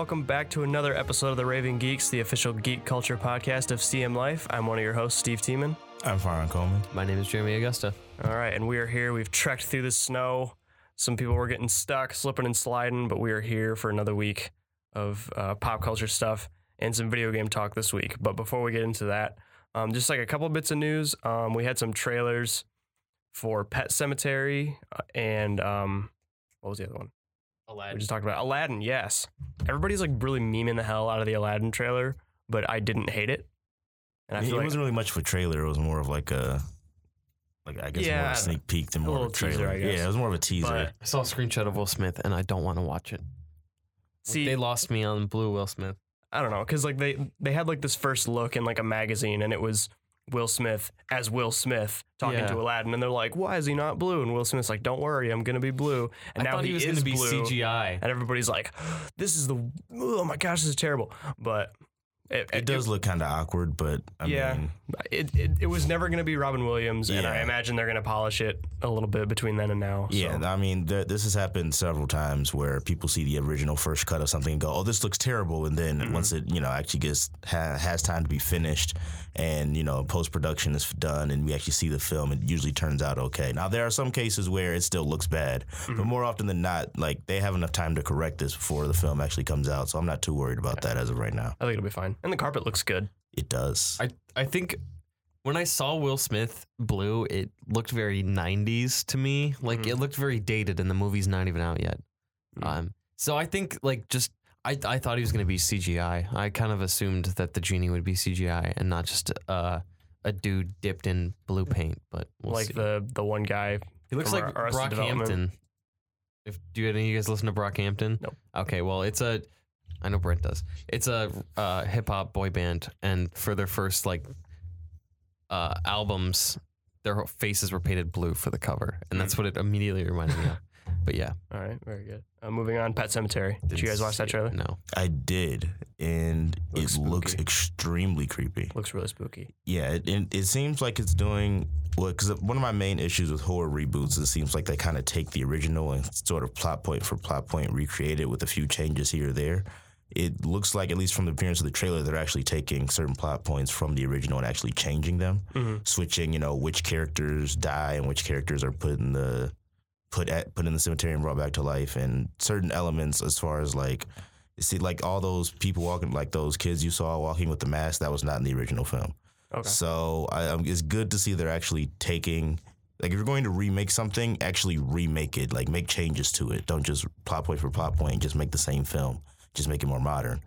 welcome back to another episode of the Raving Geeks, the official geek culture podcast of CM Life. I'm one of your hosts, Steve Tiemann. I'm Farron Coleman. My name is Jeremy Augusta. All right, and we are here. We've trekked through the snow. Some people were getting stuck, slipping and sliding, but we are here for another week of uh, pop culture stuff and some video game talk this week. But before we get into that, um, just like a couple bits of news, um, we had some trailers for Pet Sematary uh, and um, what was the other one? We just talked about Aladdin. Yes, everybody's like really memeing the hell out of the Aladdin trailer, but I didn't hate it. And I it like wasn't really much of a trailer. It was more of like a, like I guess more Yeah, of a sneak peek than a more of a little teaser, trailer. I guess. Yeah, it was more of a teaser. But- I saw a screenshot of Will Smith and I don't want to watch it. see, they lost me on Blue Will Smith. I don't know, because like they they had like this first look in like a magazine, and it was Will Smith as Will Smith talking Yeah. to Aladdin, and they're like, "Why is he not blue?" And Will Smith's like, "Don't worry, I'm gonna be blue." And I now thought he was is to be blue, CGI. and everybody's like, "This is the oh my gosh, this is terrible." But it, it does look kind of awkward, but I Yeah. mean, It, it it was never gonna be Robin Williams, and I imagine they're gonna polish it a little bit between then and now. yeah, so. I mean, th- this has happened several times where people see the original first cut of something and go, "Oh, this looks terrible," and then Mhm. once it you know actually gets ha- has time to be finished, and you know post production is done, and we actually see the film, it usually turns out okay. Now there are some cases where it still looks bad, Mm-hmm. but more often than not, like they have enough time to correct this before the film actually comes out, so I'm not too worried about that as of right now. I think it'll be fine, and the carpet looks good. It does. I, I think when I saw Will Smith blue, it looked very 90s to me. Like it looked very dated and the movie's not even out yet. Mm. Um, so I think like just I, I thought he was going to be CGI. I kind of assumed that the genie would be CGI and not just uh, a dude dipped in blue paint. But we'll like see. the the one guy. He looks from like Ar- Arrested Development. If do any of you guys listen to Brockhampton? Nope. Okay, well, it's a. I know Brent does. It's a uh, hip hop boy band, and for their first like uh, albums, their faces were painted blue for the cover, and that's what it immediately reminded me of. But yeah, All right, very good. Uh, moving on, Pet Sematary. Did you guys watch that trailer? No. I did, and Looks it looks spooky. extremely creepy. Looks really spooky. Yeah, it, it, it seems like it's doing well because one of my main issues with horror reboots is it seems like they kind of take the original and sort of plot point for plot point recreate it with a few changes here or there. It looks like, at least from the appearance of the trailer, they're actually taking certain plot points from the original and actually changing them, Mm-hmm. switching, you know, which characters die and which characters are put in the put at put in the cemetery and brought back to life, and certain elements as far as like. See, like all those people walking, like those kids you saw walking with the mask, that was not in the original film. Okay. So I, um, it's good to see they're actually taking, like, if you're going to remake something, actually remake it. Like, make changes to it. Don't just plot point for plot point. Just make the same film. Just make it more modern.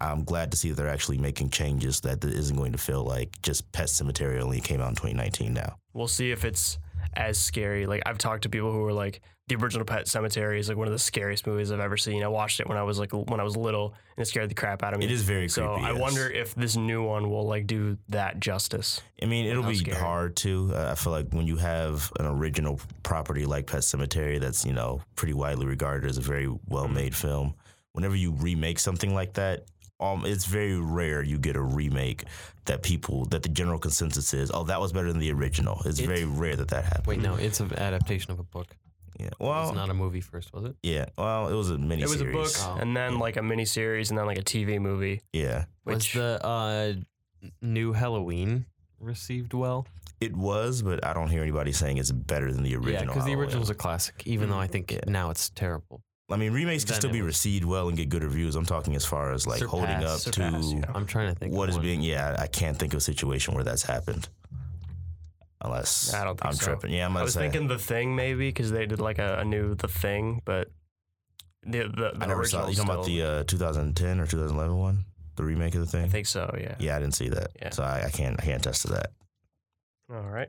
I'm glad to see that they're actually making changes that isn't going to feel like just Pet Sematary only came out in 2019 now. We'll see if it's as scary. Like I've talked to people who were like, the original Pet Sematary is like one of the scariest movies I've ever seen. I watched it when I was like when I was little, and it scared the crap out of me. It is very So creepy. I yes. wonder if this new one will like do that justice. I mean, it'll be scary. hard to. Uh, I feel like when you have an original property like Pet Sematary, that's you know pretty widely regarded as a very well-made Mm-hmm. film. Whenever you remake something like that, um, it's very rare you get a remake that people that the general consensus is, oh, that was better than the original. It's It- very rare that that happens. Wait, no, it's an adaptation of a book. Yeah. Well, it's not a movie first, was it? yeah. Well, it was a mini. It was a book, Oh. and then like a miniseries, and then like a TV movie. Yeah, Which was the uh, new Halloween received well? it was, but I don't hear anybody saying it's better than the original. yeah, because the original is a classic. Even though I think Yeah. now it's terrible. I mean, remakes can still be received well and get good reviews. I'm talking as far as like holding up Surpass. Surpass, to yeah. I'm trying to think. what of is one. being. Yeah, I can't think of a situation where that's happened. Unless I don't think am so. tripping. Yeah, I'm I gonna was say. thinking The Thing maybe because they did like a, a new The Thing, but the the, the I never saw. original You talking about the uh, 2010 or 2011 one, the remake of the thing? I think so. Yeah. yeah, I didn't see that, Yeah. so I, I can't. I can't attest to that. All right.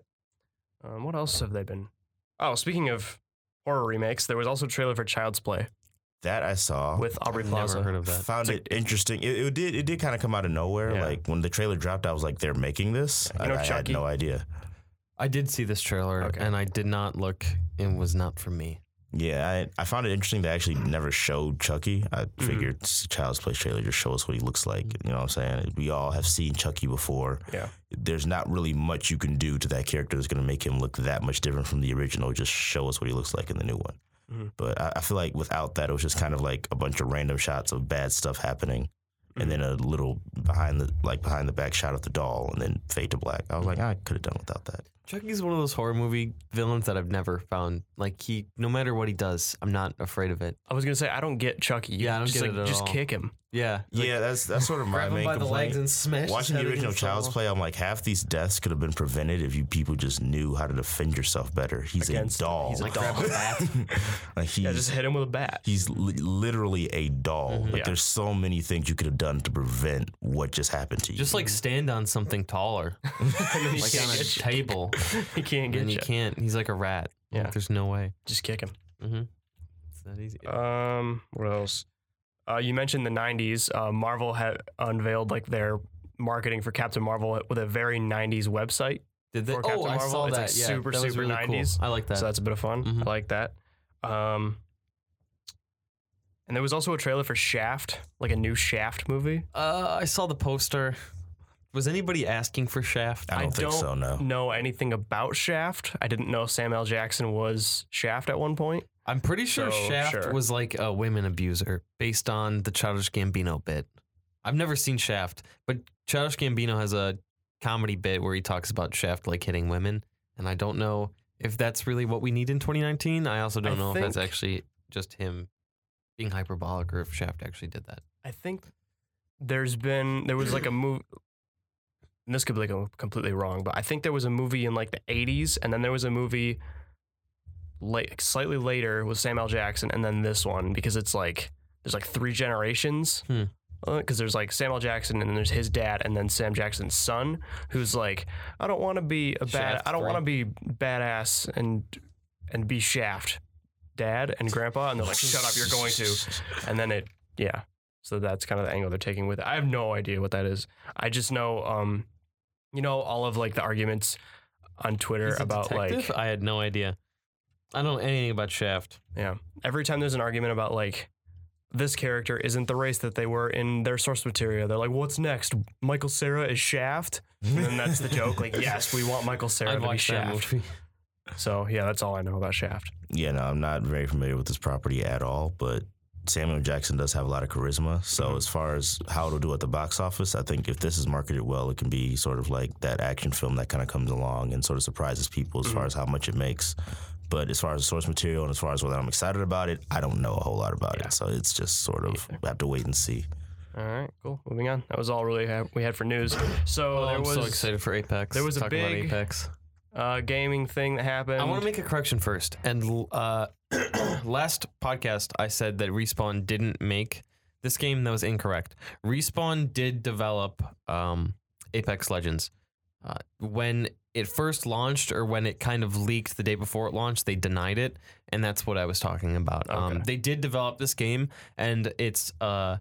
Um, what else have they been? Oh, speaking of horror remakes, there was also a trailer for Child's Play That I saw. with Aubrey I've Plaza. never heard of that. Found It's it interesting. It, it did. It did kind of come out of nowhere. Yeah. Like when the trailer dropped, I was like, "They're making this." You know I, I had no idea. I did see this trailer, Okay. and I did not look. It was not for me. Yeah, I, I found it interesting. They actually never showed Chucky. I Mm-hmm. figured it's a Child's Play trailer just show us what he looks like. You know what I'm saying? We all have seen Chucky before. Yeah. There's not really much you can do to that character that's going to make him look that much different from the original. Just show us what he looks like in the new one. Mhm. But I, I feel like without that, it was just kind of like a bunch of random shots of bad stuff happening, and then a little behind the like behind the back shot of the doll, and then fade to black. I was like, I could have done without that. Chucky's one of those horror movie villains that I've never found. Like he, no matter what he does, I'm not afraid of it. I was gonna say I don't get Chucky. You Yeah, I don't just get like it at just all. kick him. Yeah, yeah, that's that's sort of my grab him main by the complaint. legs and smash. his Watching head the original against Child's wall. Play, I'm like, half these deaths could have been prevented if you people just knew how to defend yourself better. He's Against- a doll. he's a Like doll. grab a bat. like he's Yeah, just hit him with a bat. he's li- literally a doll. Like Mm-hmm. Yeah. there's so many things you could have done to prevent what just happened to you. Just like stand on something taller, and then he like on a table, He can't get and you you. can't. He's like a rat. Yeah. Like, there's no way. Just kick him. Mm-hmm. It's that easy. Um, what else? Uh, you mentioned the '90s. Uh, Marvel had unveiled like their marketing for Captain Marvel with a very '90s website. Did they? for Oh, Captain I Marvel, saw it's, that. like, yeah, super, that was super really cool. 90s. I like that. So that's a bit of fun. Mhm. I like that. Um, and there was also a trailer for Shaft, like a new Shaft movie. uh, I saw the poster. Was anybody asking for Shaft? I don't think so. No. know anything about Shaft. I didn't know Sam L. Jackson was Shaft at one point. I'm pretty sure So, Shaft sure. was like a women abuser based on the Childish Gambino bit. I've never seen Shaft, but Childish Gambino has a comedy bit where he talks about Shaft like hitting women, and I don't know if that's really what we need in 2019. I also don't I know if that's think- actually just him being hyperbolic or if Shaft actually did that. I think there's been there was like a movie. And this could be like completely wrong, but I think there was a movie in like the '80s, and then there was a movie late, slightly later with Sam L. Jackson, and then this one because it's like there's like three generations. Hmm. Because there's like Sam L. Jackson, and then there's his dad, and then Sam Jackson's son, who's like, I don't want to be a bad, Shaft I don't want to be badass and and be Shaft, dad and grandpa, and they're like, shut up, you're going to and then it yeah so that's kind of the angle they're taking with it i have no idea what that is i just know um you know all of like the arguments on twitter He's a about detective? like I had no idea. I don't know anything about Shaft. yeah every time there's an argument about like this character isn't the race that they were in their source material they're like what's next Michael Cera is shaft and then that's the joke like yes we want Michael Cera I'd to be watch that shaft movie. so yeah that's all i know about shaft Yeah, no, I'm not very familiar with this property at all, but Samuel Jackson does have a lot of charisma. So Mhm. as far as how it'll do at the box office, I think if this is marketed well, it can be sort of like that action film that kind of comes along and sort of surprises people as far Mhm. as how much it makes. But as far as the source material and as far as whether I'm excited about it, I don't know a whole lot about Yeah. it. So it's just sort of either. we have to wait and see. all right cool moving on that was all really ha- we had for news so Oh, there I'm was so excited for Apex. there was a Talk about big- Apex. Uh, gaming thing that happened I want to make a correction first. And uh, last podcast, I said that Respawn didn't make this game. That was incorrect. Respawn did develop um, Apex Legends. Uh, when it first launched, or when it kind of leaked the day before it launched, they denied it, and that's what I was talking about. Um, they did develop this game, and it's uh,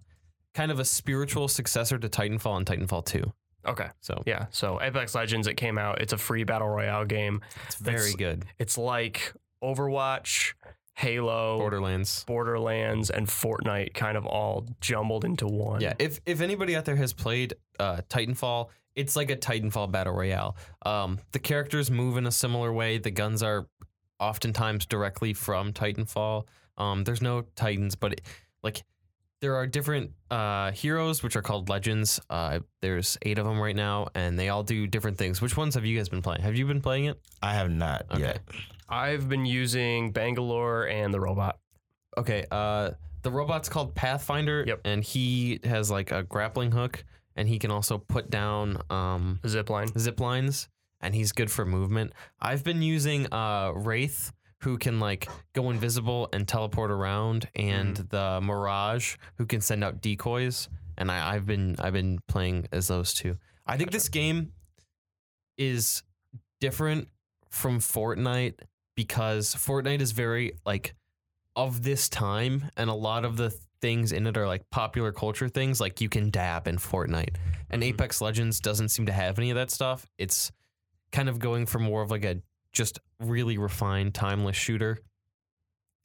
kind of a spiritual successor to Titanfall and Titanfall Two. Okay. So Yeah. So Apex Legends, it came out. It's a free battle royale game. it's very That's- good. It's like Overwatch, Halo, Borderlands. Borderlands, and Fortnite kind of all jumbled into one. Yeah, if if anybody out there has played uh, Titanfall, it's like a Titanfall battle royale. Um, the characters move in a similar way. The guns are oftentimes directly from Titanfall. Um, there's no Titans, but it, like there are different uh, heroes which are called legends. Uh, there's eight of them right now, and they all do different things. Which ones have you guys been playing? Have you been playing it? I have not Okay. yet. I've been using Bangalore and the robot. Okay. Uh, the robot's called Pathfinder, Yep. and he has like a grappling hook, and he can also put down um, Zipline. zip lines and he's good for movement. I've been using uh Wraith who can like go invisible and teleport around and the Mirage who can send out decoys and I, I've been I've been playing as those two. I think this game is different from Fortnite because Fortnite is very like of this time and a lot of the things in it are like popular culture things like you can dab in Fortnite and Mhm. Apex Legends doesn't seem to have any of that stuff. It's kind of going for more of like a just really refined timeless shooter.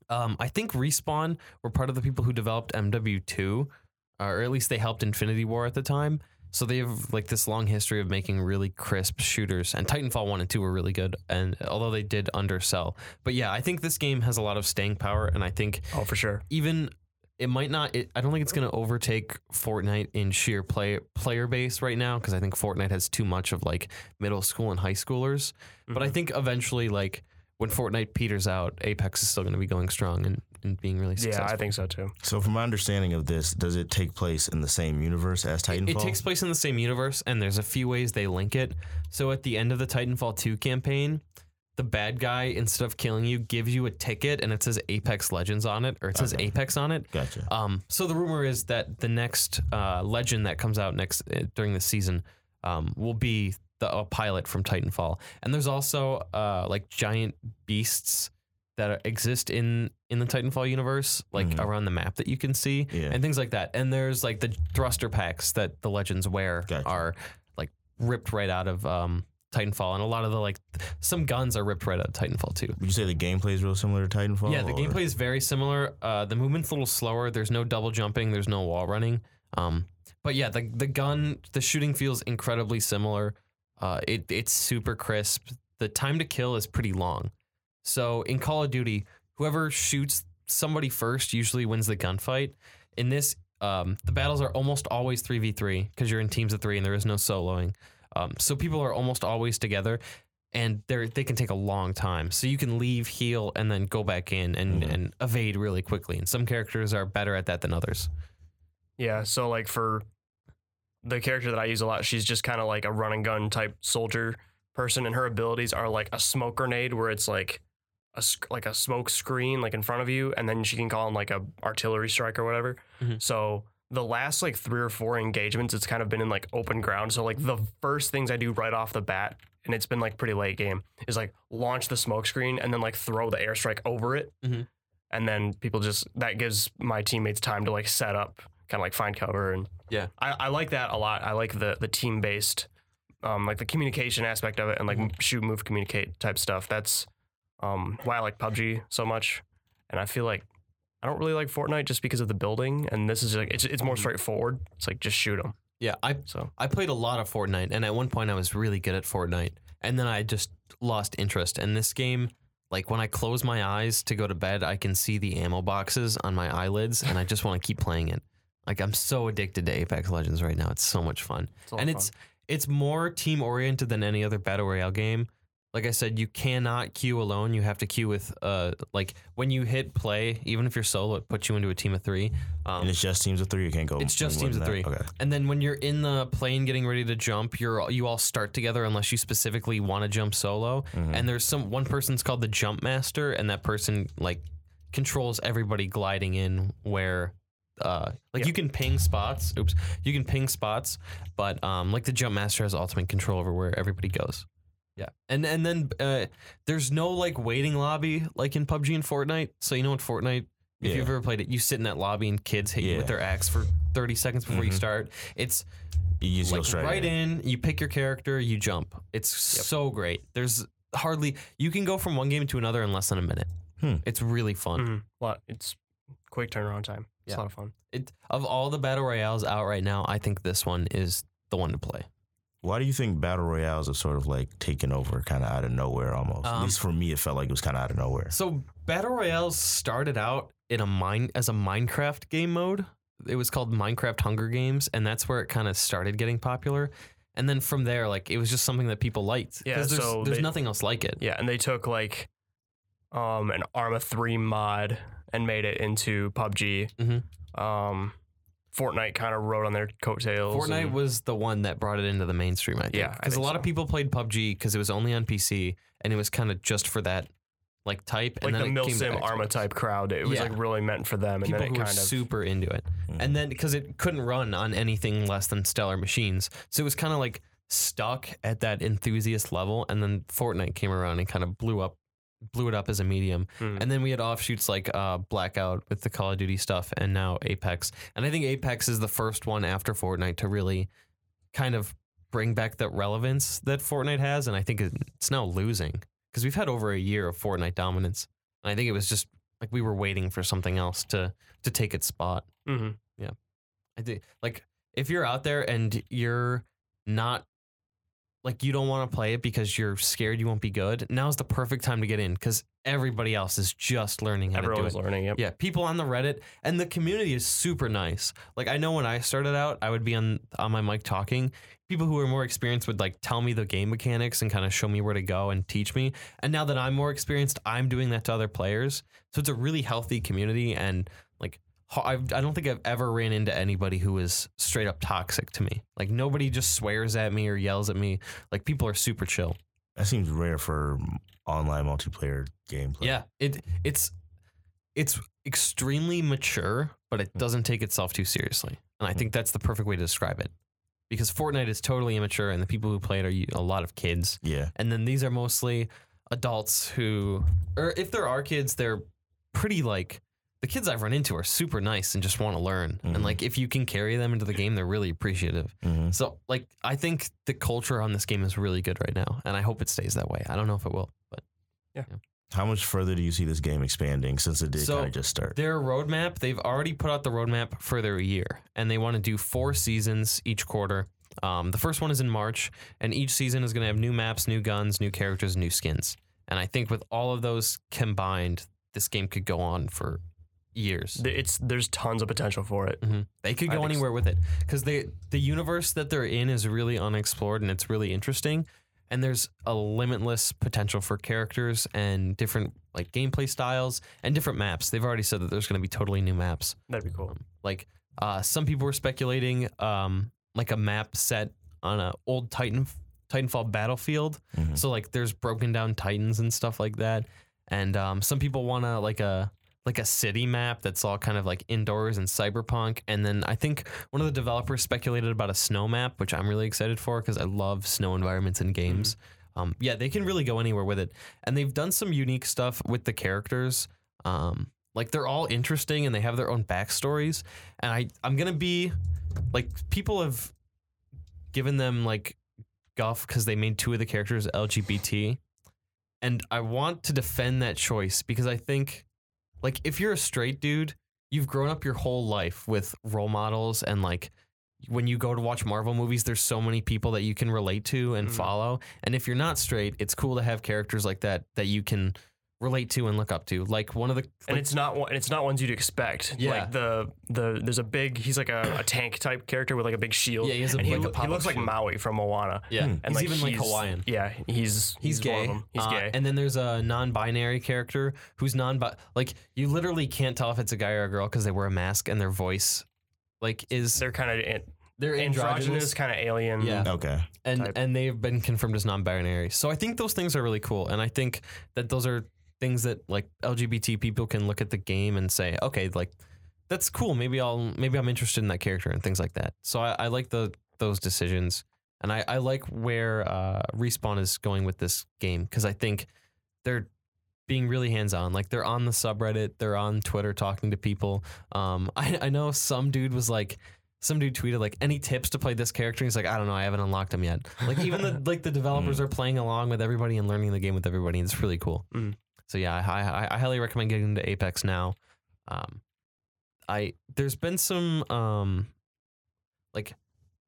Um, I think Respawn were part of the people who developed MW2, uh, or at least they helped Infinity Ward at the time. So they have like this long history of making really crisp shooters, and Titanfall one and two were really good. And although they did undersell, but yeah, I think this game has a lot of staying power, and I think Oh, for sure. even it might not. It, I don't think it's going to overtake Fortnite in sheer play player base right now because I think Fortnite has too much of like middle school and high schoolers. But I Mhm. think eventually, like when Fortnite peters out, Apex is still going to be going strong and, and being really successful. yeah, successful. I think so too. So, from my understanding of this, does it take place in the same universe as It, Titanfall? it takes place in the same universe, and there's a few ways they link it. So at the end of the Titanfall 2 campaign, the bad guy, instead of killing you, gives you a ticket and it says Apex Legends on it, or it says Okay. Apex on it. Gotcha. Um, so the rumor is that the next uh, legend that comes out next uh, during the season um, will be the a pilot from Titanfall, and there's also uh, like giant beasts that exist in in the Titanfall universe, like Mhm. around the map that you can see, Yeah. and things like that. And there's like the thruster packs that the legends wear Gotcha. are like ripped right out of um, Titanfall, and a lot of the like some guns are ripped right out of Titanfall too. Would you say the gameplay is real similar to Titanfall? Yeah, the or- gameplay is very similar. Uh, the movement's a little slower. There's no double jumping. There's no wall running. Um, but yeah, the the gun, the shooting feels incredibly similar. Uh, it it's super crisp. The time to kill is pretty long. So in Call of Duty, whoever shoots somebody first usually wins the gunfight. In this, um, the battles are almost always three v three because you're in teams of three and there is no soloing. Um, so people are almost always together and they they can take a long time. So you can leave, heal, and then go back in and, Mhm. and evade really quickly. And some characters are better at that than others. Yeah, so like for the character that I use a lot, she's just kind of like a run and gun type soldier person, and her abilities are like a smoke grenade, where it's like a like a smoke screen like in front of you, and then she can call in like a artillery strike or whatever. Mhm. So the last like three or four engagements, it's kind of been in like open ground. So like the first things I do right off the bat, and it's been like pretty late game, is like launch the smoke screen and then like throw the airstrike over it, Mhm. and then people just that gives my teammates time to like set up, kind of like find cover and Yeah. I, I like that a lot. I like the the team based, um, like the communication aspect of it, and like Mhm. shoot, move, communicate type stuff. That's um why I like PUBG so much. And I feel like I don't really like Fortnite just because of the building. And this is like it's it's more Mhm. straightforward. It's like just shoot them. Yeah, I So I played a lot of Fortnite, and at one point I was really good at Fortnite, and then I just lost interest. And this game, like when I close my eyes to go to bed, I can see the ammo boxes on my eyelids, and I just want to keep playing it. Like I'm so addicted to Apex Legends right now. It's so much fun, it's and of it's it's more team oriented than any other battle royale game. Like I said, you cannot queue alone. You have to queue with uh like when you hit play, even if you're solo, it puts you into a team of three. Um, and it's just teams of three. You can't go. It's just teams of three. Okay. And then when you're in the plane getting ready to jump, you're you all start together unless you specifically want to jump solo. Mhm. And there's some one person's called the jump master, and that person like controls everybody gliding in where uh like Yeah. you can ping spots. Oops, you can ping spots, but um like the jump master has ultimate control over where everybody goes. Yeah, and and then uh, there's no like waiting lobby like in PUBG and Fortnite. So you know in Fortnite, if Yeah. you've ever played it, you sit in that lobby and kids hit you with their axe for 30 seconds before you Mhm. start. It's You just go like straight. right in. You pick your character, you jump. It's so great. There's hardly you can go from one game to another in less than a minute. Hmm. It's really fun. Mhm. lot. It's quick turnaround time. It's Yeah. a lot of fun. It of all the battle royales out right now, I think this one is the one to play. Why do you think battle royales are sort of like taken over, kind of out of nowhere almost? At Um, least for me, it felt like it was kind of out of nowhere. So battle royales started out in a mine as a Minecraft game mode. It was called Minecraft Hunger Games, and that's where it kind of started getting popular. And then from there, like it was just something that people liked. Yeah, 'Cause there's, so there's they- nothing else like it. Yeah, and they took like um an Arma three mod and made it into PUBG. Mhm. Um, Fortnite kind of rode on their coattails. Fortnite and- was the one that brought it into the mainstream, I think. Yeah, because a lot of people played PUBG because it was only on PC and it was kind of just for that like type. like and the then to Milsim Arma type crowd. It was Yeah. like really meant for them, and People then who it were kind of super into it, Mhm. and then because it couldn't run on anything less than stellar machines, so it was kind of like stuck at that enthusiast level. And then Fortnite came around and kind of blew up, blew it up as a medium. Hmm. And then we had offshoots like uh, Blackout with the Call of Duty stuff, and now Apex. And I think Apex is the first one after Fortnite to really kind of bring back that relevance that Fortnite has. And I think it's now losing because we've had over a year of Fortnite dominance. And I think it was just like we were waiting for something else to to take its spot. Mhm. Yeah, I think like if you're out there and you're not like you don't want to play it because you're scared you won't be good, now's the perfect time to get in because everybody else is just learning how Everyone's to do it. learning. Yep. Yeah, people on the Reddit and the community is super nice. Like I know when I started out, I would be on on my mic talking. People who are more experienced would like tell me the game mechanics and kind of show me where to go and teach me. And now that I'm more experienced, I'm doing that to other players. So it's a really healthy community and like I don't think I've ever ran into anybody who is straight up toxic to me. Like nobody just swears at me or yells at me. Like people are super chill. That seems rare for online multiplayer gameplay. Yeah, it it's it's extremely mature, but it hmm. doesn't take itself too seriously, and I hmm. think that's the perfect way to describe it. Because Fortnite is totally immature, and the people who play it are a lot of kids, Yeah. and then these are mostly adults who, or if there are kids, they're pretty like the kids I've run into are super nice and just want to learn, Mhm. and like if you can carry them into the game, they're really appreciative. hmm So like I think the culture on this game is really good right now, and I hope it stays that way. I don't know if it will, but. Yeah. How much further do you see this game expanding since it did So, kind of just start? Their roadmap, they've already put out the roadmap for their year, and they want to do four seasons each quarter. Um, the first one is in March, and each season is going to have new maps, new guns, new characters, new skins. And I think with all of those combined, this game could go on for years. It's there's tons of potential for it. Mhm. They could go think so. anywhere with it because they the universe that they're in is really unexplored and it's really interesting. And there's a limitless potential for characters and different like gameplay styles and different maps. They've already said that there's going to be totally new maps. That'd be cool. Like uh, some people were speculating um, like a map set on an old Titan Titanfall battlefield. Mhm. So like there's broken down Titans and stuff like that. And um, some people want to like a like a city map that's all kind of like indoors and cyberpunk. And then I think one of the developers speculated about a snow map, which I'm really excited for because I love snow environments in games. Um, yeah, they can really go anywhere with it. And they've done some unique stuff with the characters. Um, like they're all interesting and they have their own backstories. And I I'm gonna be like people have given them like guff because they made two of the characters LGBT. And I want to defend that choice because I think, like, if you're a straight dude, you've grown up your whole life with role models and like when you go to watch Marvel movies, there's so many people that you can relate to and Mhm. follow. And if you're not straight, it's cool to have characters like that that you can relate to and look up to. Like one of the And like- it's not one- and it's not ones you'd expect. Yeah. Like the the there's a big he's like a, a tank type character with like a big shield. Yeah, he has a- and he, like a loo- he pop-up looks like shield. Maui from Moana. yeah, Hmm. And he's like even like Hawaiian. Yeah, he's He's, one gay. of them. He's Uh, gay. And then there's a non-binary character who's non like you literally can't tell if it's a guy or a girl because they wear a mask and their voice like is they're kind of they're androgynous, androgynous kind of alien. Yeah. Okay. and type. and they've been confirmed as non-binary. So I think those things are really cool, and I think that those are things that like LGBT people can look at the game and say, okay, like that's cool. Maybe I'll maybe I'm interested in that character and things like that. So I, I like the those decisions, and I, I like where uh, respawn is going with this game because I think they're being really hands on. Like they're on the subreddit, they're on Twitter talking to people. Um, I, I know some dude was like, some dude tweeted like, any tips to play this character? He's like, I don't know, I haven't unlocked him yet. Like even the like the developers are playing along with everybody and learning the game with everybody. It's really cool. Mm. So yeah, I, I I highly recommend getting into Apex now. Um, I there's been some um, like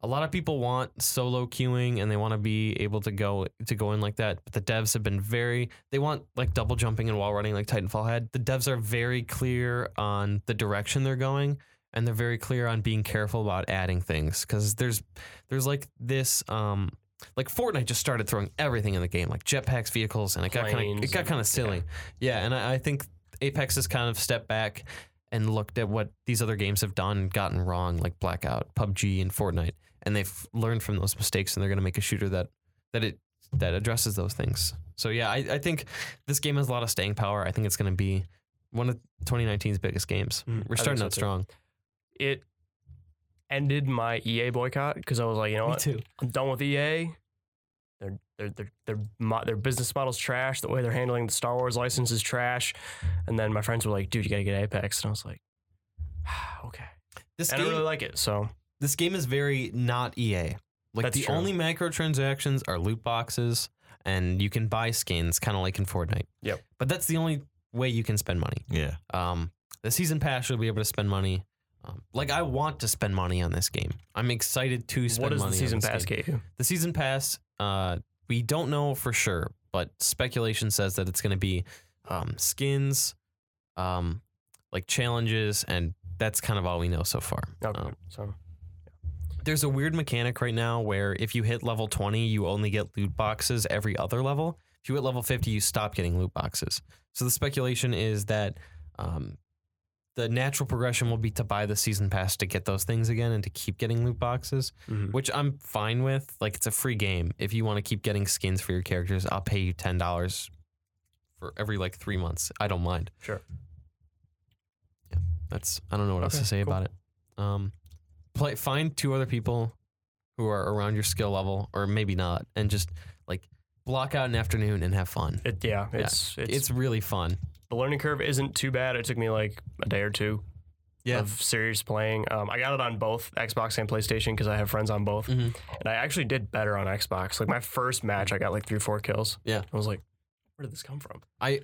a lot of people want solo queuing and they want to be able to go to go in like that. But the devs have been very they want like double jumping and wall running like Titanfall had. The devs are very clear on the direction they're going and they're very clear on being careful about adding things because there's there's like this um like Fortnite just started throwing everything in the game like jetpacks, vehicles, and it got kind of it got kind of silly. Yeah, and I, I think Apex has kind of stepped back and looked at what these other games have done and gotten wrong, like Blackout, PUBG, and Fortnite, and they've learned from those mistakes, and they're going to make a shooter that that it that addresses those things. So yeah, I, I think this game has a lot of staying power. I think it's going to be one of 2019's biggest games. Mm, We're starting so out too. strong. It ended my EA boycott because I was like, you know what? too. I'm done with EA. Their their their their, mo- their business model's trash. The way they're handling the Star Wars license is trash. And then my friends were like, "Dude, you gotta get Apex," and I was like, "Okay." This And I game, really like it. So this game is very not EA. Like That's the true. only microtransactions are loot boxes, and you can buy skins, kind of like in Fortnite. Yep. But that's the only way you can spend money. Yeah. Um, the season pass you'll be able to spend money. Um, like I want to spend money on this game. I'm excited to spend What does money the season on this pass game. get you? The season pass, uh, we don't know for sure, but speculation says that it's going to be um, skins, um, like challenges, and that's kind of all we know so far. Okay, Um, so there's a weird mechanic right now where if you hit level 20, you only get loot boxes every other level. If you hit level 50, you stop getting loot boxes. So the speculation is that um, the natural progression will be to buy the season pass to get those things again and to keep getting loot boxes, mhm. which I'm fine with. Like it's a free game. If you want to keep getting skins for your characters, I'll pay you ten dollars for every like three months. I don't mind. Sure. Yeah, that's I don't know what else to say cool. about it. Um, play find two other people who are around your skill level, or maybe not, and just like block out an afternoon and have fun. it, yeah, it's, it's It's really fun. the learning curve isn't too bad. It took me like a day or two of serious playing. Um, I got it on both Xbox and PlayStation because I have friends on both, Mhm. and I actually did better on Xbox. Like my first match, I got like three, four kills. Yeah. I was like, where did this come from? I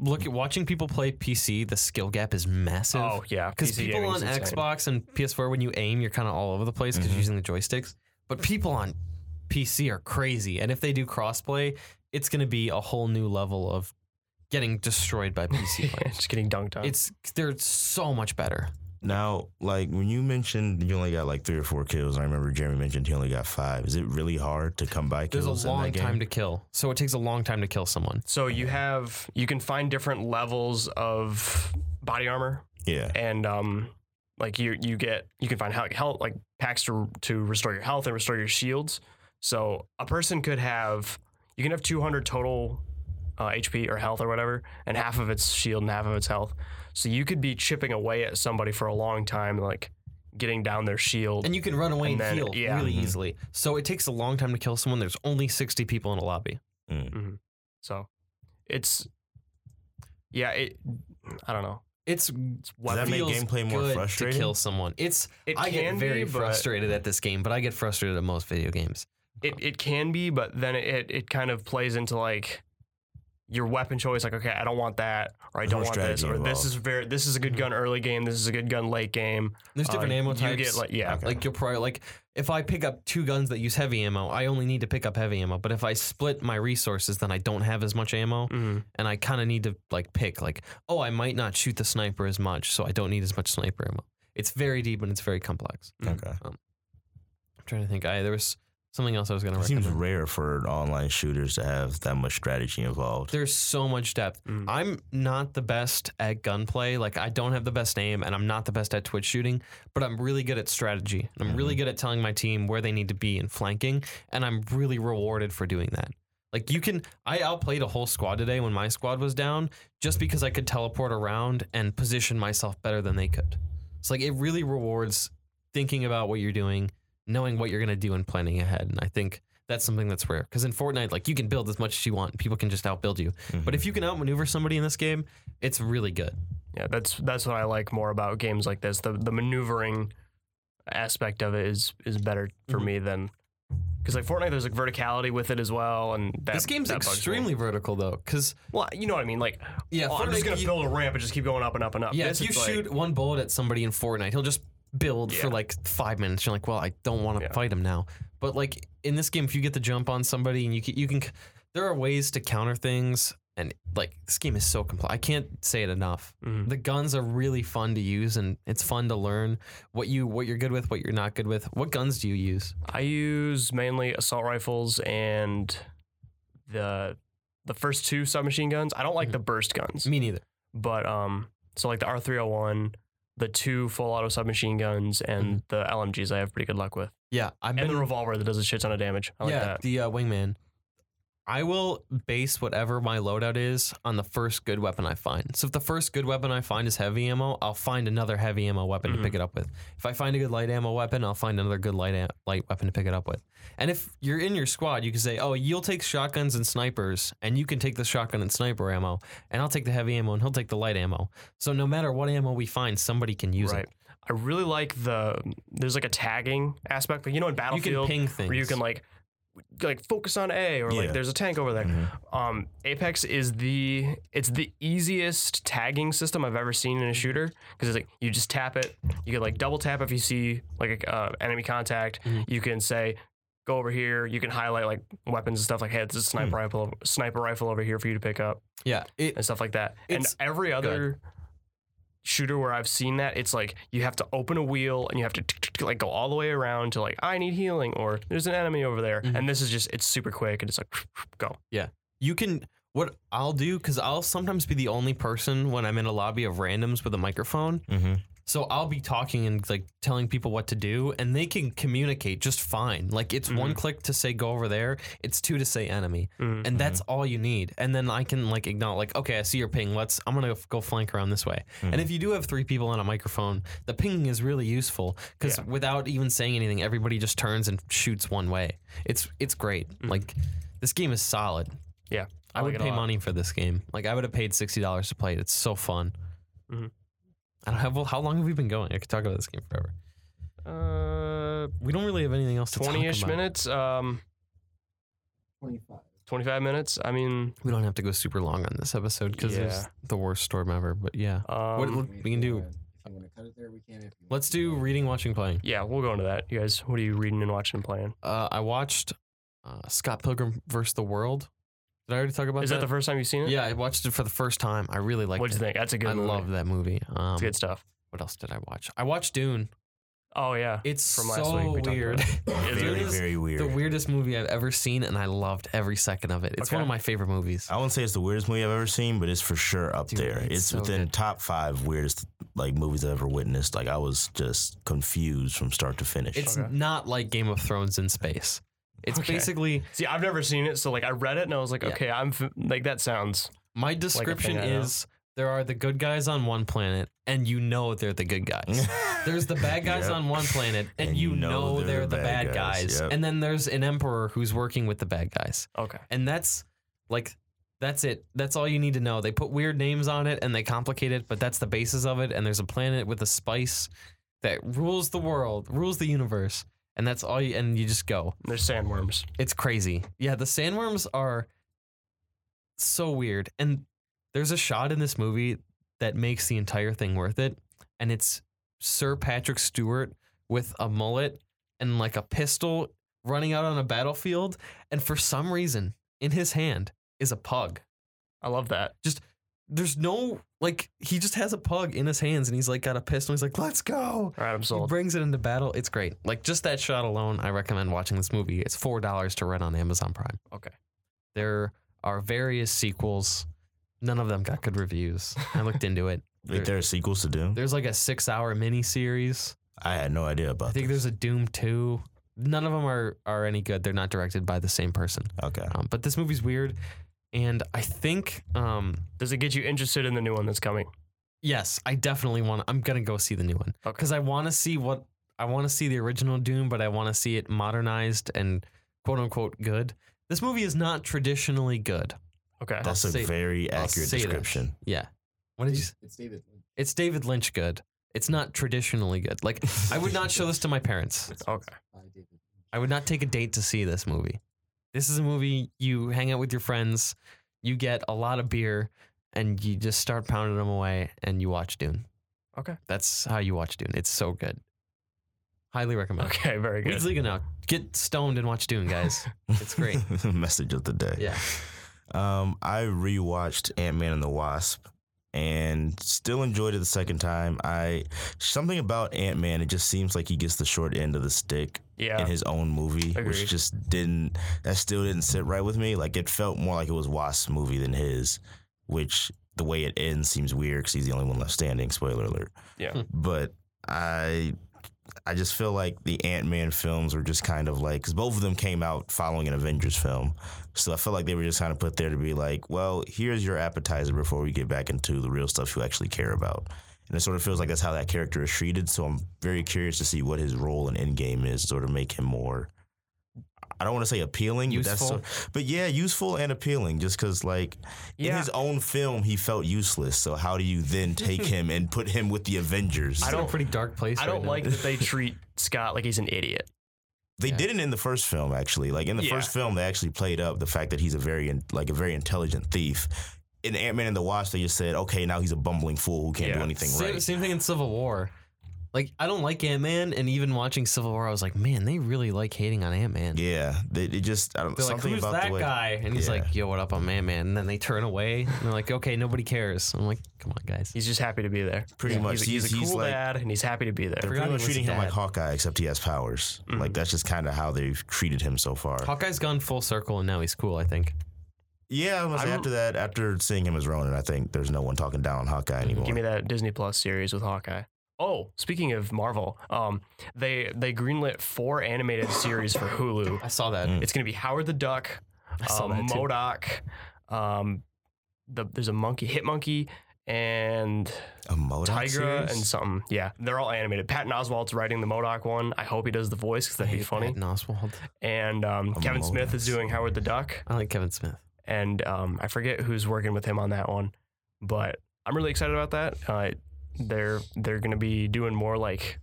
look at watching people play PC. The skill gap is massive. Oh yeah, Because people on insane. Xbox and PS4, when you aim, you're kind of all over the place because Mhm. you're using the joysticks. But people on PC are crazy, and if they do crossplay, it's going to be a whole new level of getting destroyed by PC players. just getting dunked on. it's they're so much better. Now, like when you mentioned you only got like three or four kills, I remember Jeremy mentioned he only got five. Is it really hard to come by There's kills a in long that game? time to kill, so it takes a long time to kill someone. so you have you can find different levels of body armor yeah, and um like you you get you can find health, health like packs to to restore your health and restore your shields. So a person could have you can have 200 total uh, HP or health or whatever, and half of it's shield and half of it's health. So you could be chipping away at somebody for a long time, like getting down their shield. And you can run away and, And then- heal yeah. really Mhm. easily. So it takes a long time to kill someone. There's only 60 people in a lobby. Mm. so it's yeah, it I don't know. It's It's Does that make gameplay more good frustrating? to kill someone. It's It I get very be, frustrated at this game, but I get frustrated at most video games. It it can be, but then it, it it kind of plays into like your weapon choice. Like, okay, I don't want that, or I don't want this, strategy or this is very this is a good gun early game. This is a good gun late game. There's Uh, different ammo you types. get like yeah, Okay. like you'll probably like if I pick up two guns that use heavy ammo, I only need to pick up heavy ammo. But if I split my resources, then I don't have as much ammo, Mhm. and I kind of need to like pick like, oh, I might not shoot the sniper as much, so I don't need as much sniper ammo. It's very deep and it's very complex. Okay. I'm trying to think. I there was something else I was going to It seems rare for online shooters to have that much strategy involved. There's so much depth. Mhm. I'm not the best at gunplay. Like I don't have the best aim, and I'm not the best at twitch shooting. But I'm really good at strategy. I'm really good at telling my team where they need to be and flanking, and I'm really rewarded for doing that. Like you can, I outplayed a whole squad today when my squad was down, just because I could teleport around and position myself better than they could. It's like it really rewards thinking about what you're doing, knowing what you're gonna do, and planning ahead. And I think that's something that's rare. Because in Fortnite, like you can build as much as you want, people can just outbuild you. But if you can outmaneuver somebody in this game, it's really good. yeah. That's that's what I like more about games like this. The the maneuvering aspect of it is is better for Mhm. me than because like Fortnite, there's like verticality with it as well, and that, this game's extremely vertical though, because well. You know what I mean? Like, yeah, oh, I'm just gonna build a ramp and just keep going up and up and up. yeah, This, if you it's like- shoot one bullet at somebody in Fortnite, he'll just build for like five minutes. You're like, well, I don't want to Yeah. fight him now. But like in this game, if you get the jump on somebody and you can, you can, there are ways to counter things, and like this game is so complex. I can't say it enough. Mhm. The guns are really fun to use, and it's fun to learn what you what you're good with, what you're not good with. What guns do you use? I use mainly assault rifles and the the first two submachine guns. I don't like Mhm. the burst guns, Me neither. but um, so like the R three hundred one, the two full auto submachine guns, and the LMGs. I have pretty good luck with, Yeah, I've and the revolver that does a shit ton of damage. I like yeah, that. the uh, wingman. I will base whatever my loadout is on the first good weapon I find. So if the first good weapon I find is heavy ammo, I'll find another heavy ammo weapon to pick mm-hmm. it up with. If I find a good light ammo weapon, I'll find another good light a- light weapon to pick it up with. And if you're in your squad, you can say, "Oh, you'll take shotguns and snipers, and you can take the shotgun and sniper ammo, and I'll take the heavy ammo, and he'll take the light ammo." So no matter what ammo we find, somebody can use Right. it. I really like the there's like a tagging aspect. Like you know in Battlefield, You can ping things. where you can like like focus on A or like Yeah. there's a tank over there. Mhm. Um, Apex is the it's the easiest tagging system I've ever seen in a shooter because it's like you just tap it. You can like double tap if you see like a uh, enemy contact. Mhm. You can say go over here. You can highlight like weapons and stuff like hey, it's a sniper rifle, sniper rifle over here for you to pick up Yeah, it, and stuff like that. And It's- every other shooter where I've seen that, it's like you have to open a wheel and you have to like go all the way around to like I need healing or there's an enemy over there. Mhm. And this is just it's super quick and it's like go. Yeah, you can. What I'll do because I'll sometimes be the only person when I'm in a lobby of randoms with a microphone. Mhm. So I'll be talking and like telling people what to do, and they can communicate just fine. Like it's one mm-hmm. click to say go over there, it's two to say enemy, Mhm. and that's all you need. And then I can like acknowledge, like, okay, I see your ping. Let's. I'm gonna go flank around this way. And mm-hmm. if you do have three people on a microphone, the pinging is really useful because Yeah. without even saying anything, everybody just turns and shoots one way. It's it's great. Mm-hmm. Like this game is solid. Yeah. I, like would a pay money for this game. Like I would have paid sixty dollars to play it. It's so fun. I don't have. Well, how long have we been going? I could talk about this game forever. Uh, We don't really have anything else to talk 20-ish about. minutes. Um, 25. 25 minutes. I mean, We don't have to go super long on this episode because Yeah. it's the worst storm ever. But yeah, um, What- what- we can do- wanna- If you want to cut it there, we can. If you let's do go- reading, watching, playing. yeah, we'll go into that. You guys, what are you reading and watching and playing? Uh, I watched uh, Scott Pilgrim versus the World. Did I already talk about Is that the first time you've seen it? Yeah, I watched it for the first time. I really liked it. What'd it. you think? That's a good I movie. love that movie. Um, It's good stuff. What else did I watch? I watched Dune. Oh, yeah. It's From last so week we weird. it. Dune Very, very weird. the weirdest movie I've ever seen, and I loved every second of it. It's one of my favorite movies. I wouldn't say it's the weirdest movie I've ever seen, but it's for sure up Dude, there. it's It's, so within good. top five weirdest like movies I've ever witnessed. Like I was just confused from start to finish. It's Okay. not like Game of Thrones in space. It's Okay. basically See, I've never seen it, so like I read it and I was like, Yeah. okay, I'm f- like that sounds. my description I know. is there are the good guys on one planet, and you know they're the good guys. There's the bad guys Yep. on one planet, and, And you you know, know they're, the bad, guys. Yep. And then there's an emperor who's working with the bad guys. Okay. And that's like that's it. That's all you need to know. They put weird names on it and they complicate it, but that's the basis of it. And there's a planet with a spice that rules the world, rules the universe. And that's all you and you just go. There's sandworms. It's crazy. Yeah, the sandworms are so weird. And there's a shot in this movie that makes the entire thing worth it. And it's Sir Patrick Stewart with a mullet and like a pistol running out on a battlefield. And for some reason, in his hand is a pug. I love that. There's no like he just has a pug in his hands and he's like got a pistol. He's like, let's go. All right, I'm sold. He brings it into battle. It's great. Like just that shot alone, I recommend watching this movie. It's four dollars to rent on Amazon Prime. Okay. There are various sequels. None of them got good reviews. I looked into it. Like there are sequels to Dune. There's like a six hour mini series. I had no idea about I think this. there's a Dune 2. None of them are, are any good. They're not directed by the same person. Okay. Um, but this movie's weird. And I think, um, Does it get you interested in the new one that's coming? yes, I definitely want I'm going to go see the new one. Okay. Because I want to see what, I want to see the original Dune, but I want to see it modernized and quote unquote good. This movie is not traditionally good. Okay. That's I'll a say- very accurate say that. description. Yeah. What did you say? It's David. Lynch. It's David Lynch good. It's not traditionally good. Like, I would not show this to my parents. Okay. by David. Lynch. I would not take a date to see this movie. This is a movie you hang out with your friends, you get a lot of beer, and you just start pounding them away and you watch Dune. Okay. That's how you watch Dune. It's so good. Highly recommend. Okay. Very good. Weeds League now. Get stoned and watch Dune, guys. It's great. Message of the day. Yeah. Um, I rewatched Ant Man and the Wasp and still enjoyed it the second time. I something about Ant Man, it just seems like he gets the short end of the stick Yeah. in his own movie, Agreed. which just didn't that still didn't sit right with me. Like it felt more like it was Wasp's movie than his, which the way it ends seems weird because he's the only one left standing. Spoiler alert. Yeah. Hmm. But I I just feel like the Ant Man films were just kind of like because both of them came out following an Avengers film, so I feel like they were just kind of put there to be like, well, here's your appetizer before we get back into the real stuff you actually care about. And it sort of feels like that's how that character is treated. So I'm very curious to see what his role in Endgame is, sort of make him more. I don't want to say appealing, but that's so, but yeah, useful and appealing. Just because, like, in his own film, he felt useless. So how do you then take him and put him with the Avengers? I It's in a don't- pretty dark place. I right don't now. like that they treat Scott like he's an idiot. They Yeah. didn't in the first film, actually. Like in the Yeah. first film, they actually played up the fact that he's a very in- like a very intelligent thief. In Ant Man and the Wasp, they just said, "Okay, now he's a bumbling fool who can't do anything Same, right." same thing in Civil War. Like I don't like Ant Man, and even watching Civil War, I was like, man, they really like hating on Ant Man. Yeah, they, it just I don't They're like, something who's about that the way. guy? And he's Yeah. like, yo, what up, I'm Ant Man. And then they turn away. And they're like, okay, nobody cares. I'm like, come on, guys. He's just happy to be there. Pretty Yeah, much. He's, a- he's, He's- a he's cool like- dad, and he's happy to be there. They're pretty much treating him like Hawkeye, except he has powers. Mhm. Like that's just kind of how they've treated him so far. Hawkeye's gone full circle, and now he's cool. I think. yeah, I was I'm- after that, after seeing him as Ronin, I think there's no one talking down on Hawkeye anymore. Give me that Disney Plus series with Hawkeye. Oh, speaking of Marvel, um, they they greenlit four animated series for Hulu. I saw that. Mm. It's gonna be Howard the Duck, I saw um, that too. MODOK, um, the, there's a monkey, Hit Monkey, and a MODOK Tigra series? and something. Yeah, they're all animated. Patton Oswalt's writing the MODOK one. I hope he does the voice because that'd I be funny. Patton Oswalt. And um, A Kevin Smith MODOK is doing Howard the Duck, I like Kevin Smith. and um, I forget who's working with him on that one, but I'm really excited about that. Uh, they're they're gonna be doing more like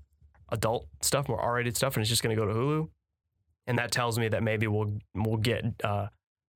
adult stuff, more R-rated stuff, and it's just gonna go to Hulu, and that tells me that maybe we'll we'll get uh,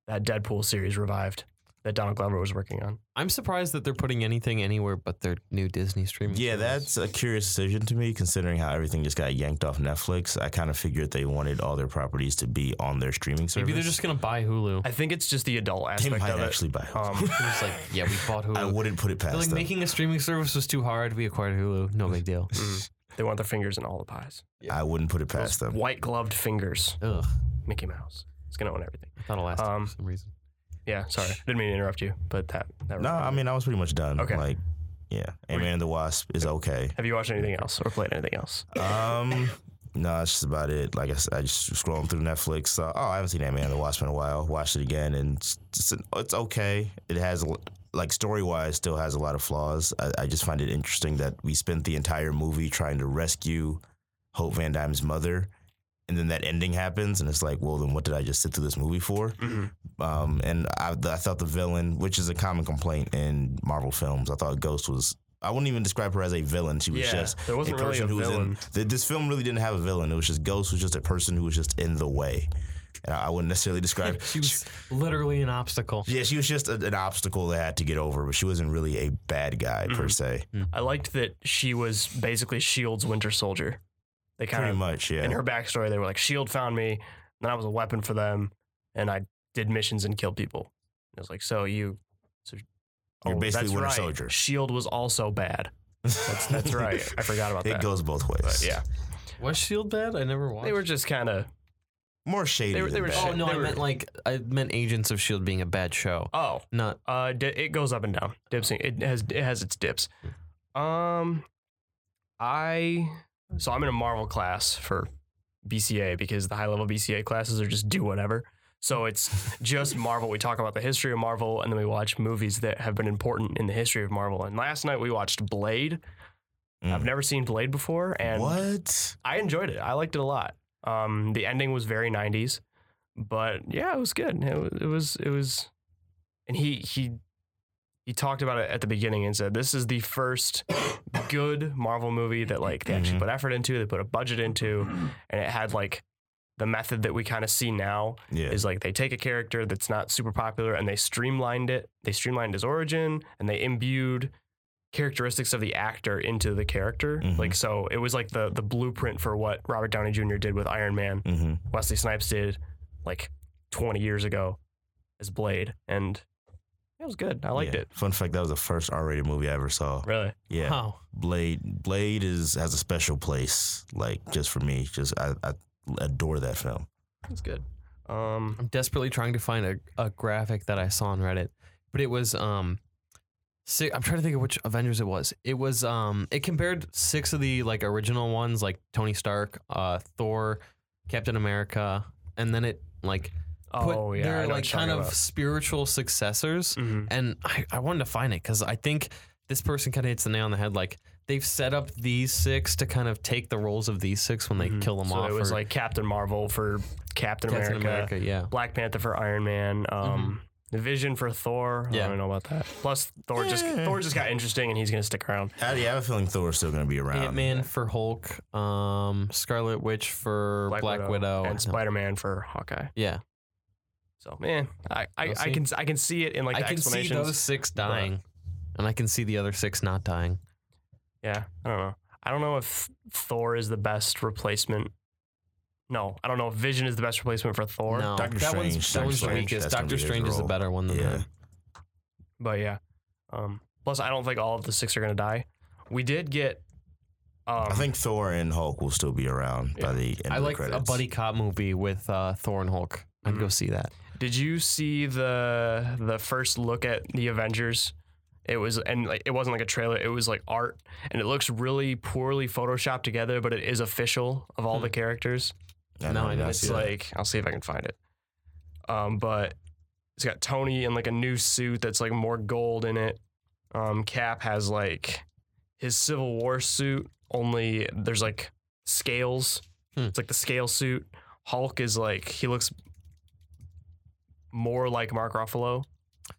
that Deadpool series revived that Donald Glover was working on. I'm surprised that they're putting anything anywhere but their new Disney streaming. Yeah, service. that's a curious decision to me, considering how everything just got yanked off Netflix. I kind of figured they wanted all their properties to be on their streaming service. maybe they're just gonna buy Hulu. I think it's just the adult they aspect might of it. actually buy. it. Um, It's like, yeah, we bought Hulu. I wouldn't put it They're past like them. making a streaming service was too hard. We acquired Hulu. No big deal. mm, they want their fingers in all the pies. I wouldn't put it past Those them. white gloved fingers, Ugh, Mickey Mouse. It's gonna own everything. I thought it lasted Um, for some reason. Yeah, sorry, didn't mean to interrupt you, but that that. No, I mean I was pretty much done. Okay. Like, yeah, Ant Man and the Wasp is okay. have you watched anything else or played anything else? Um, no, that's just about it. Like I said, I just scrolling through Netflix. So, oh, I haven't seen Ant Man and the Wasp in a while. Watched it again, and it's it's, it's okay. It has like story wise, still has a lot of flaws. I, I just find it interesting that we spent the entire movie trying to rescue Hope Van Dyne's mother. And then that ending happens, and it's like, well, then what did I just sit through this movie for? Mm-hmm. Um, and I, I thought the villain, which is a common complaint in Marvel films, I thought Ghost was. I wouldn't even describe her as a villain. She was Yeah, just a really person a who was in. villain. th- This film really didn't have a villain. It was just Ghost was just a person who was just in the way. And I, wouldn't necessarily describe. She was literally an obstacle. yeah, she was just a, an obstacle they had to get over, but she wasn't really a bad guy per se. I liked that she was basically Shield's Winter Soldier. They kind Pretty of much, yeah. in her backstory, they were like, Shield found me, then I was a weapon for them, and I did missions and killed people. And I was like, so you, so You're basically that's Winter right. Soldier. Shield was also bad. That's that's right. I forgot about it that. It goes both ways. but yeah, Was Shield bad? I never watched. they were just kind of. more shady. They were- than they were bad. Oh no, they I were- meant like I meant Agents of Shield being a bad show. Oh, Not Uh, di- it goes up and down. Dipsing. It has it has its dips. Um, I so I'm in a Marvel class for BCA because the high level BCA classes are just do whatever. So it's just Marvel. We talk about the history of Marvel, and then we watch movies that have been important in the history of Marvel. And last night we watched Blade. Mm. I've never seen Blade before, and what? I enjoyed it. I liked it a lot. Um, the ending was very '90s, but yeah, it was good. It, wa- it was it was, and he he he talked about it at the beginning and said this is the first good Marvel movie that like they actually Mhm. put effort into. They put a budget into, and it had like the method that we kind of see now Yeah. is like they take a character that's not super popular and they streamlined it. They streamlined his origin and they imbued characteristics of the actor into the character. Mhm. Like so it was like the the blueprint for what Robert Downey Jr. did with Iron Man, hmm Wesley Snipes did like 20 years ago as Blade and it was good. I liked Yeah. it. Fun fact: that was the first R-rated movie I ever saw. Really. Yeah. how. Blade Blade is has a special place, like just for me. Just I, I adore that film. It's good. Um I'm desperately trying to find a, a graphic that I saw on Reddit, but it was um. si I'm trying to think of which Avengers it was. It was um. It compared six of the like original ones, like Tony Stark, uh, Thor, Captain America, and then it like put oh yeah, I their like kind talking of spiritual successors. about. Mhm. And I, I wanted to find it because I think this person kind of hits the nail on the head. Like they've set up these six to kind of take the roles of these six when they Mhm. kill them so off. it was or like Captain Marvel for Captain, Captain America, America, yeah. Black Panther for Iron Man, um, The Vision for Thor. Yeah. I don't know about that. Plus, Thor just Eh. Thor just got interesting, and he's gonna stick around. I, yeah, I have a feeling Thor's still going to be around. Ant Man for Hulk, um, Scarlet Witch for Black, Widow, and Spider Man for Hawkeye. Yeah, So man, I I, We'll I can I can see it in like I the can see explanations. those six dying, and I can see the other six not dying. Yeah, I don't know. I don't know if Thor is the best replacement. No, I don't know if Vision is the best replacement for Thor. no, Doctor that one's, Strange, that Doctor one's the Strange, weakest. that's gonna Doctor be his Strange is the role. better one than Yeah. him. But yeah. Um, plus, I don't think all of the six are gonna die. We did get. Um, I think Thor and Hulk will still be around by the end I of the like a credits. buddy cop movie with uh, Thor and Hulk. I'd go Mhm. see that. Did you see the the first look at the Avengers? It was and like it wasn't like a trailer. It was like art, and it looks really poorly photoshopped together, but it is official of all Hmm. the characters. I No, know, I didn't that's It's see that. like I'll see if I can find it. Um, but it's got Tony in like a new suit that's like more gold in it. Um, Cap has like his Civil War suit, only there's like scales. Hmm. It's like the scale suit. Hulk is like he looks more like Mark Ruffalo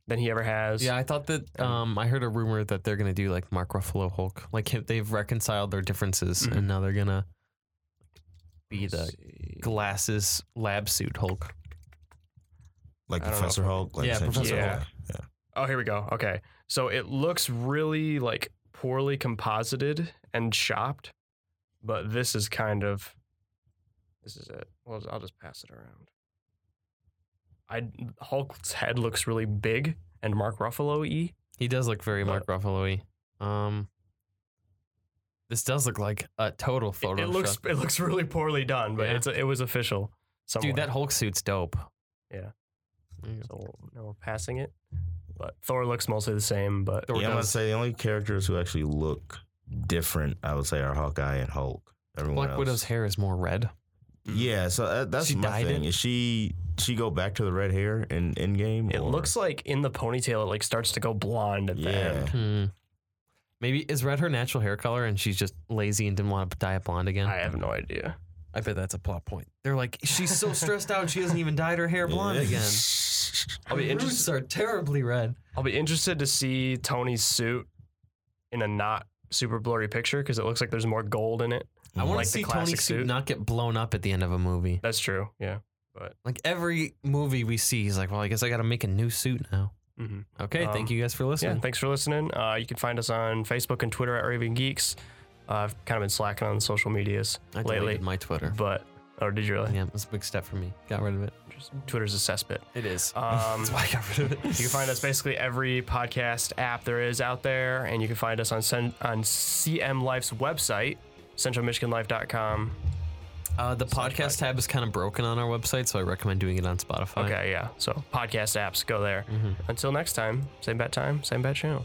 than he ever has. Yeah, I thought that. Um, I heard a rumor that they're gonna do like Mark Ruffalo Hulk. Like him- they've reconciled their differences, Mhm. and now they're gonna be Let's the see. glasses lab suit Hulk. like I don't know Professor if- Hulk. Like Yeah, essentially. Professor Yeah. Hulk. Yeah. Oh, here we go. Okay. So it looks really like poorly composited and chopped, but this is kind of this is it. Well, I'll just pass it around. I Hulk's head looks really big and Mark Ruffalo y. He does look very But- Mark Ruffalo-y. Um, this does look like a total It, photo. it looks it looks really poorly done, but Yeah. it's it was official. Somewhere. dude. That Hulk suit's dope. Yeah. There. So now we're passing it, but Thor looks mostly the same. But Thor yeah, I'm gonna say the only characters who actually look different, I would say, are Hawkeye and Hulk. Everyone Black else. Widow's hair is more red. Yeah, so that, that's She my dyed thing. it? Is she she go back to the red hair in Endgame? it or- looks like in the ponytail it like starts to go blonde at the Yeah. end. Hmm. Maybe is red her natural hair color, and she's just lazy and didn't want to dye it blonde again. I have no idea. I bet that's a plot point. They're like, she's so stressed out, she hasn't even dyed her hair blonde again. I'll be Her roots are terribly red. I'll be interested to see Tony's suit in a not super blurry picture because it looks like there's more gold in it. I want Like to see Tony's suit not get blown up at the end of a movie. That's true. Yeah. But Like every movie we see, he's like, well, I guess I got to make a new suit now. mhm. Okay, Um, thank you guys for yeah, listening. thanks for listening. Uh, you can find us on Facebook and Twitter at Raven Geeks. Uh, I've kind of been slacking on social medias I lately, my Twitter. but oh, did you really? Yeah, it was a big step for me. Got rid of it. Twitter's a cesspit. It is. Um, That's why I got rid of it. You can find us basically every podcast app there is out there, and you can find us on on CM Life's website, centralmichiganlife.com. Uh, the podcast tab is kind of broken on our website, so I recommend doing it on Spotify. Okay, yeah. So podcast apps, go there. Mhm. Until next time, same bad time, same bad channel.